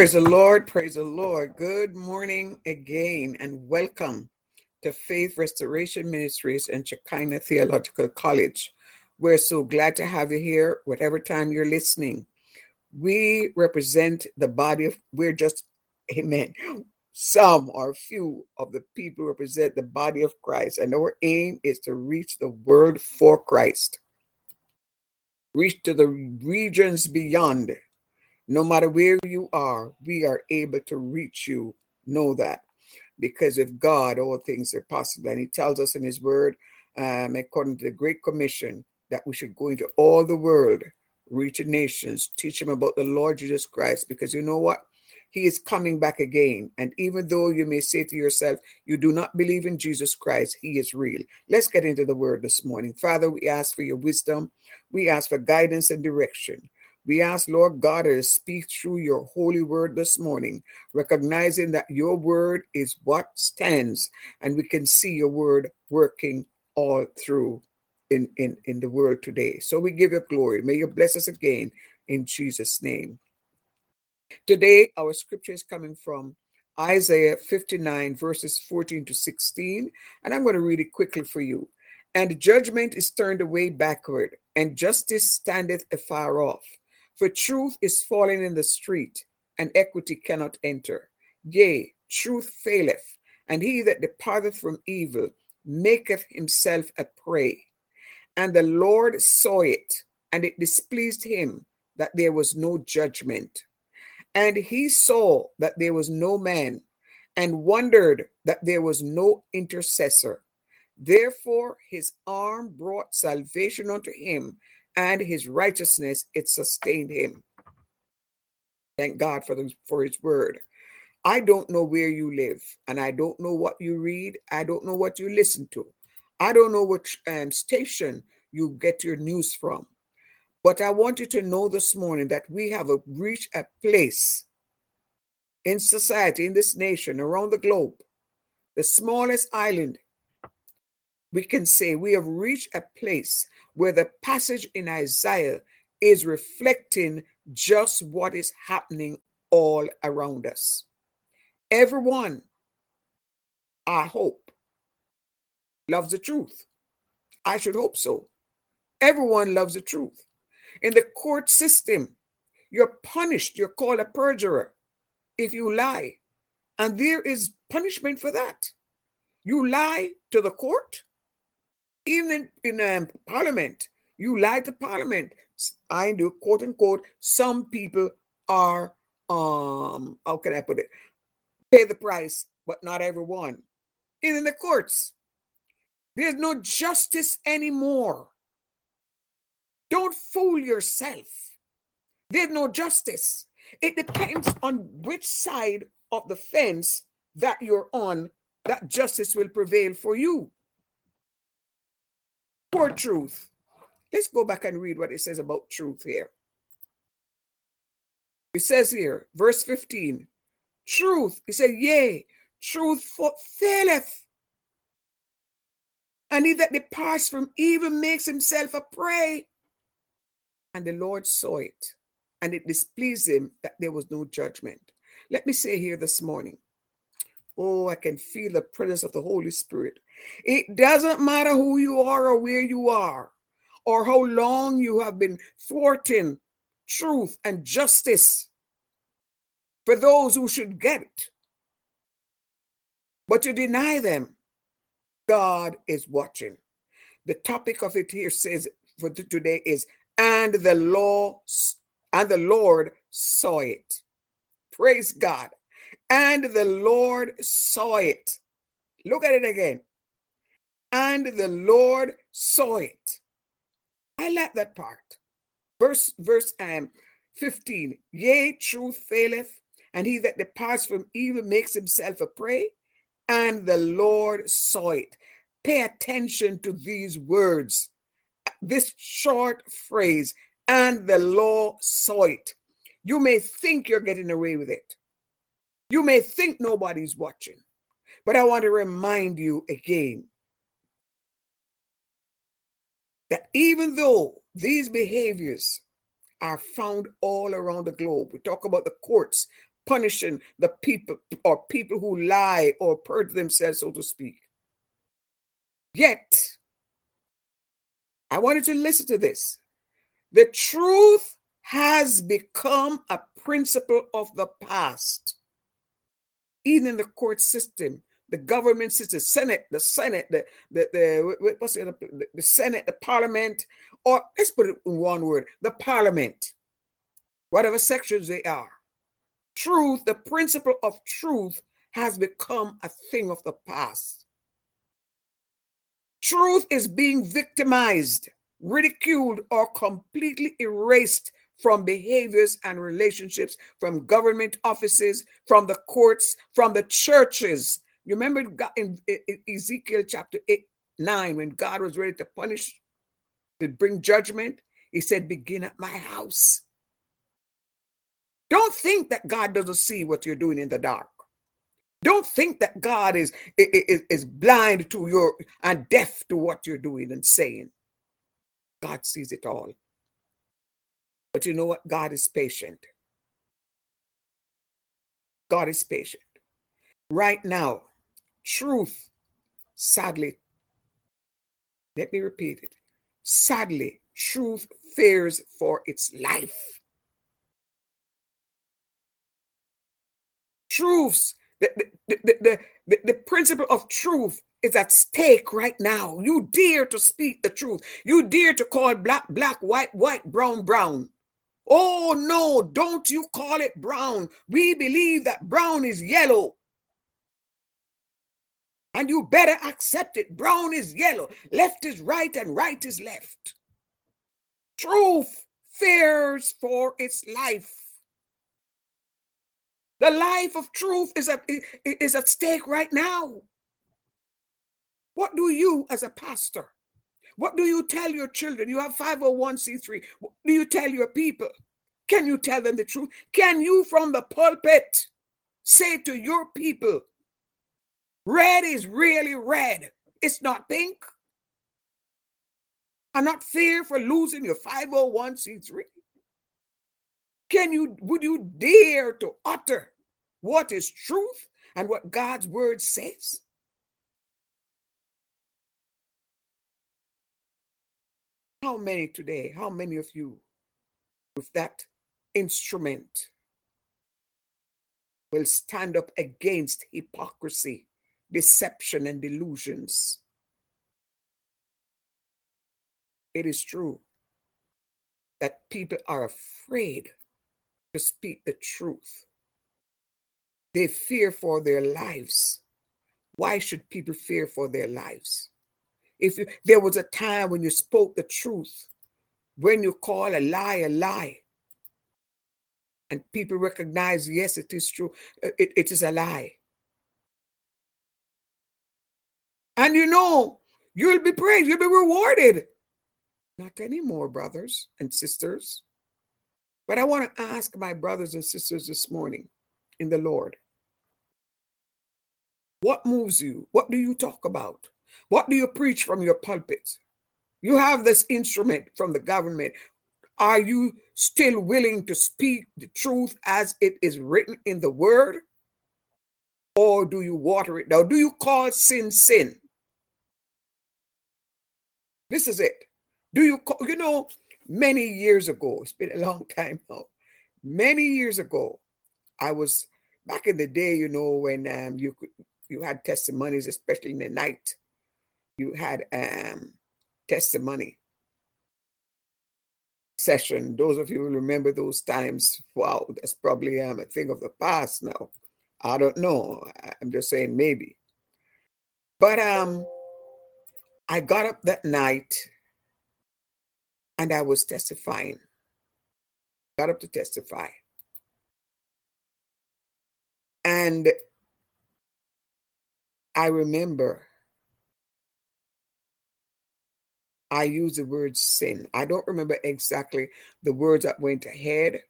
Praise the Lord, praise the Lord. Good morning again, and welcome to Faith Restoration Ministries and Shekinah Theological College. We're so glad to have you here, whatever time you're listening. We represent the body of, we're just, amen, some or few of the people represent the body of Christ, and our aim is to reach the world for Christ, reach to the regions beyond no matter where you are, we are able to reach you. Know that. Because with God, all things are possible. And He tells us in His Word, um, according to the Great Commission, that we should go into all the world, reach nations, teach them about the Lord Jesus Christ. Because you know what? He is coming back again. And even though you may say to yourself, you do not believe in Jesus Christ, He is real. Let's get into the Word this morning. Father, we ask for your wisdom. We ask for guidance and direction. We ask, Lord God, to speak through your holy word this morning, recognizing that your word is what stands, and we can see your word working all through in, in, in the world today. So we give you glory. May you bless us again in Jesus' name. Today, our scripture is coming from Isaiah 59, verses 14 to 16, and I'm going to read it quickly for you. And judgment is turned away backward, and justice standeth afar off. For truth is fallen in the street, and equity cannot enter. Yea, truth faileth, and he that departeth from evil maketh himself a prey. And the Lord saw it, and it displeased him that there was no judgment. And he saw that there was no man, and wondered that there was no intercessor. Therefore his arm brought salvation unto him, and his righteousness it sustained him. Thank god for the for his word. I don't know where you live and i don't know what you read i don't know what you listen to. I don't know which um, station you get your news from. But i want you to know this morning that we have a, reached a place in society in this nation around the globe the smallest island we can say we have reached a place where the passage in Isaiah is reflecting just what is happening all around us. Everyone, I hope, loves the truth. I should hope so. Everyone loves the truth. In the court system, you're punished. You're called a perjurer if you lie. And there is punishment for that. You lie to the court, even in, um, parliament, you lie to parliament. I do quote unquote. Some people are um how can I put it? Pay the price, but not everyone. in the courts, there's no justice anymore. Don't fool yourself. There's no justice. It depends on which side of the fence that you're on that justice will prevail for you. Poor truth. Let's go back and read what it says about truth here. It says here, verse 15, truth. He said, Yea, truth faileth. And he that departs from evil makes himself a prey. And the Lord saw it, and it displeased him that there was no judgment. Let me say here this morning, oh, I can feel the presence of the Holy Spirit. It doesn't matter who you are or where you are, or how long you have been thwarting truth and justice for those who should get it. But you deny them. God is watching. The topic of it here says for today is and the law and the Lord saw it. Praise God. And the Lord saw it. Look at it again. And the Lord saw it. I like that part. Verse verse um 15. Yea, truth faileth, and he that departs from evil makes himself a prey, and the Lord saw it. Pay attention to these words. This short phrase, and the law saw it. You may think you're getting away with it. You may think nobody's watching. But I want to remind you again that even though these behaviors are found all around the globe, we talk about the courts punishing the people or people who lie or perjure themselves, so to speak. Yet, I wanted to listen to this. The truth has become a principle of the past. Even in the court system, the government system, the Senate, the Senate, the the, the what's it, the, the Senate, the Parliament, or let's put it in one word, the Parliament, whatever sections they are. Truth, the principle of truth has become a thing of the past. Truth is being victimized, ridiculed, or completely erased from behaviors and relationships from government offices, from the courts, from the churches. You remember in Ezekiel chapter 8, 9, when God was ready to punish, to bring judgment, he said, Begin at my house. Don't think that God doesn't see what you're doing in the dark. Don't think that God is, is, is blind to your and deaf to what you're doing and saying. God sees it all. But you know what? God is patient. God is patient. Right now, truth, sadly, let me repeat it. Sadly, truth fears for its life. Truths, the, the, the, the, principle of truth is at stake right now. You dare to speak the truth. You dare to call black, black, white, white, brown, brown. Oh no, don't you call it brown. We believe that brown is yellow. And you better accept it. Brown is yellow, left is right, and right is left. Truth fears for its life. The life of truth is at, is at stake right now. What do you, as a pastor, what do you tell your children? You have 501c3. What do you tell your people? Can you tell them the truth? Can you, from the pulpit, say to your people, red is really red, it's not pink? I'm not fear for losing your 501c3. Can you, would you dare to utter what is truth and what God's word says? How many today, how many of you with that instrument will stand up against hypocrisy, deception, and delusions? It is true that people are afraid to speak the truth. They fear for their lives. Why should people fear for their lives? If you, there was a time when you spoke the truth, when you call a lie a lie, and people recognize, yes, it is true, uh, it, it is a lie. And you know, you'll be praised, you'll be rewarded. Not anymore, brothers and sisters. But I want to ask my brothers and sisters this morning in the Lord what moves you? What do you talk about? What do you preach from your pulpit? You have this instrument from the government. Are you still willing to speak the truth as it is written in the word? Or do you water it down? Do you call sin sin? This is it. Do you you know, many years ago, it's been a long time now. Many years ago, I was back in the day, you know, when um, you could you had testimonies, especially in the night you had um testimony session. Those of you who remember those times, wow, that's probably um, a thing of the past now. I don't know. I'm just saying maybe. But um, I got up that night and I was testifying. Got up to testify. And I remember I used the word sin. I don't remember exactly the words that went ahead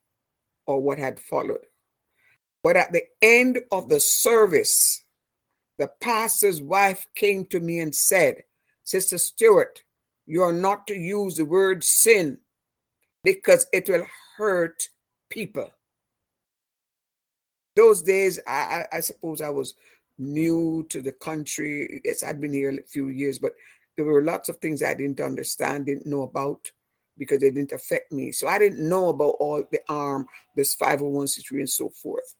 or what had followed. But at the end of the service, the pastor's wife came to me and said, Sister Stewart, you are not to use the word sin because it will hurt people. Those days, I, I, suppose I was new to the country. Yes, I'd been here a few years, but there were lots of things I didn't understand, didn't know about because they didn't affect me. So I didn't know about all the arm, this 501c3 and so forth.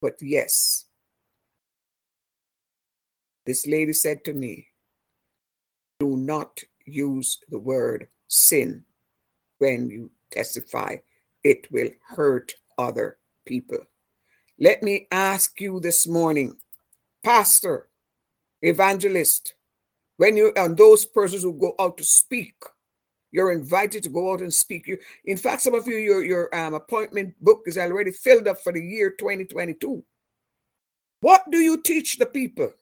But yes, this lady said to me, do not use the word sin when you testify. It will hurt other people. Let me ask you this morning, pastor, evangelist, when you and those persons who go out to speak, you're invited to go out and speak. You, in fact, some of you, your your um, appointment book is already filled up for the year 2022. What do you teach the people?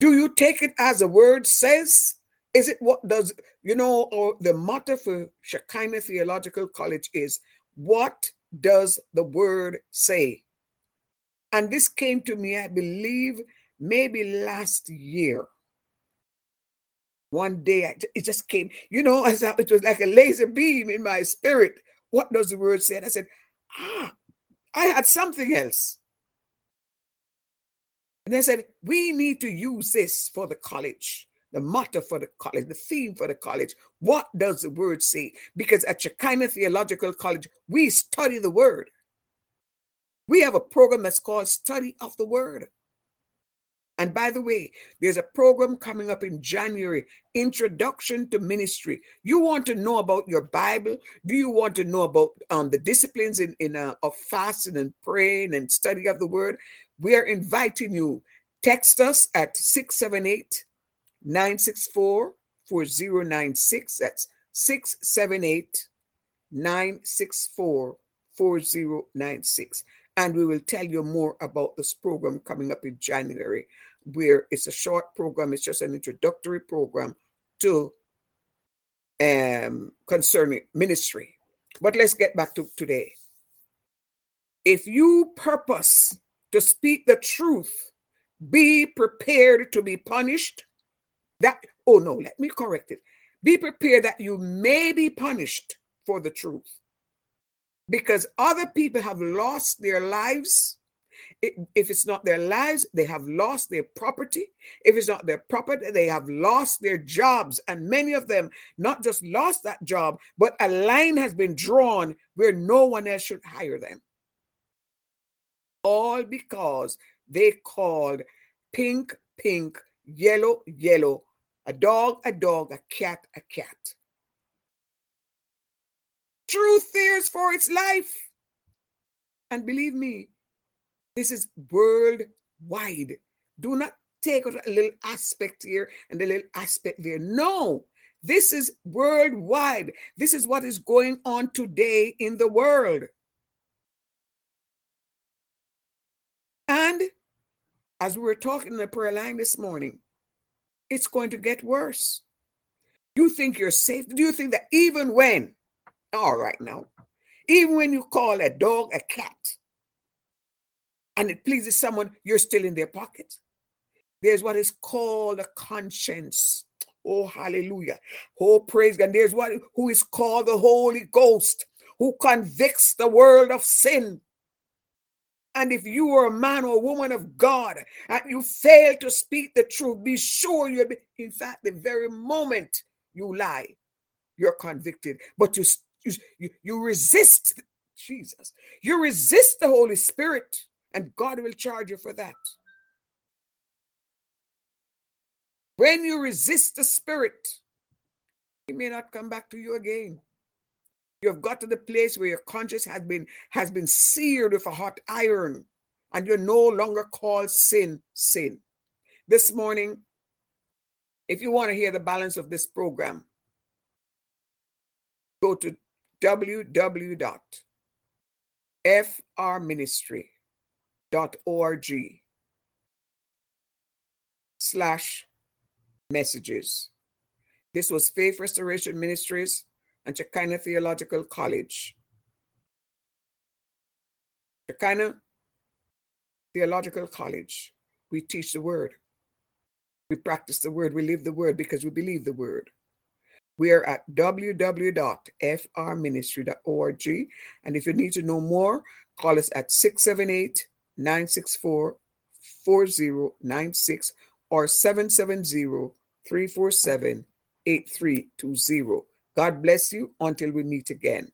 Do you take it as the word says? Is it what does you know? Or the motto for Shekinah Theological College is, "What does the word say?" And this came to me, I believe, maybe last year one day it just came, you know, as it was like a laser beam in my spirit. What does the word say? And I said, ah, I had something else. And they said, we need to use this for the college, the motto for the college, the theme for the college. What does the word say? Because at Shekinah Theological College, we study the word. We have a program that's called Study of the Word. And by the way, there's a program coming up in January, Introduction to Ministry. You want to know about your Bible? Do you want to know about um, the disciplines in, in uh, of fasting and praying and study of the Word? We are inviting you. Text us at 678 964 4096. That's 678 964 4096 and we will tell you more about this program coming up in January, where it's a short program, it's just an introductory program to um, concerning ministry. But let's get back to today. If you purpose to speak the truth, be prepared to be punished. That, oh no, let me correct it. Be prepared that you may be punished for the truth because other people have lost their lives. If it's not their lives, they have lost their property. If it's not their property, they have lost their jobs. And many of them not just lost that job, but a line has been drawn where no one else should hire them. All because they called pink, pink, yellow, yellow, a dog, a dog, a cat, a cat. Truth fears for its life. And believe me, this is worldwide. Do not take a little aspect here and a little aspect there. No, this is worldwide. This is what is going on today in the world. And as we were talking in the prayer line this morning, it's going to get worse. You think you're safe? Do you think that even when all right now. Even when you call a dog a cat and it pleases someone, you're still in their pocket. There's what is called a conscience. Oh, hallelujah. Oh, praise God. There's what who is called the Holy Ghost, who convicts the world of sin. And if you are a man or a woman of God and you fail to speak the truth, be sure you're, in fact, the very moment you lie, you're convicted. But you, you, you resist Jesus. You resist the Holy Spirit, and God will charge you for that. When you resist the Spirit, He may not come back to you again. You have got to the place where your conscience has been has been seared with a hot iron, and you're no longer call sin sin. This morning, if you want to hear the balance of this program, go to www.frministry.org slash messages. This was Faith Restoration Ministries and Shekinah Theological College. Shekinah Theological College. We teach the word. We practice the word. We live the word because we believe the word. We are at www.frministry.org. And if you need to know more, call us at 678 964 4096 or 770 347 8320. God bless you until we meet again.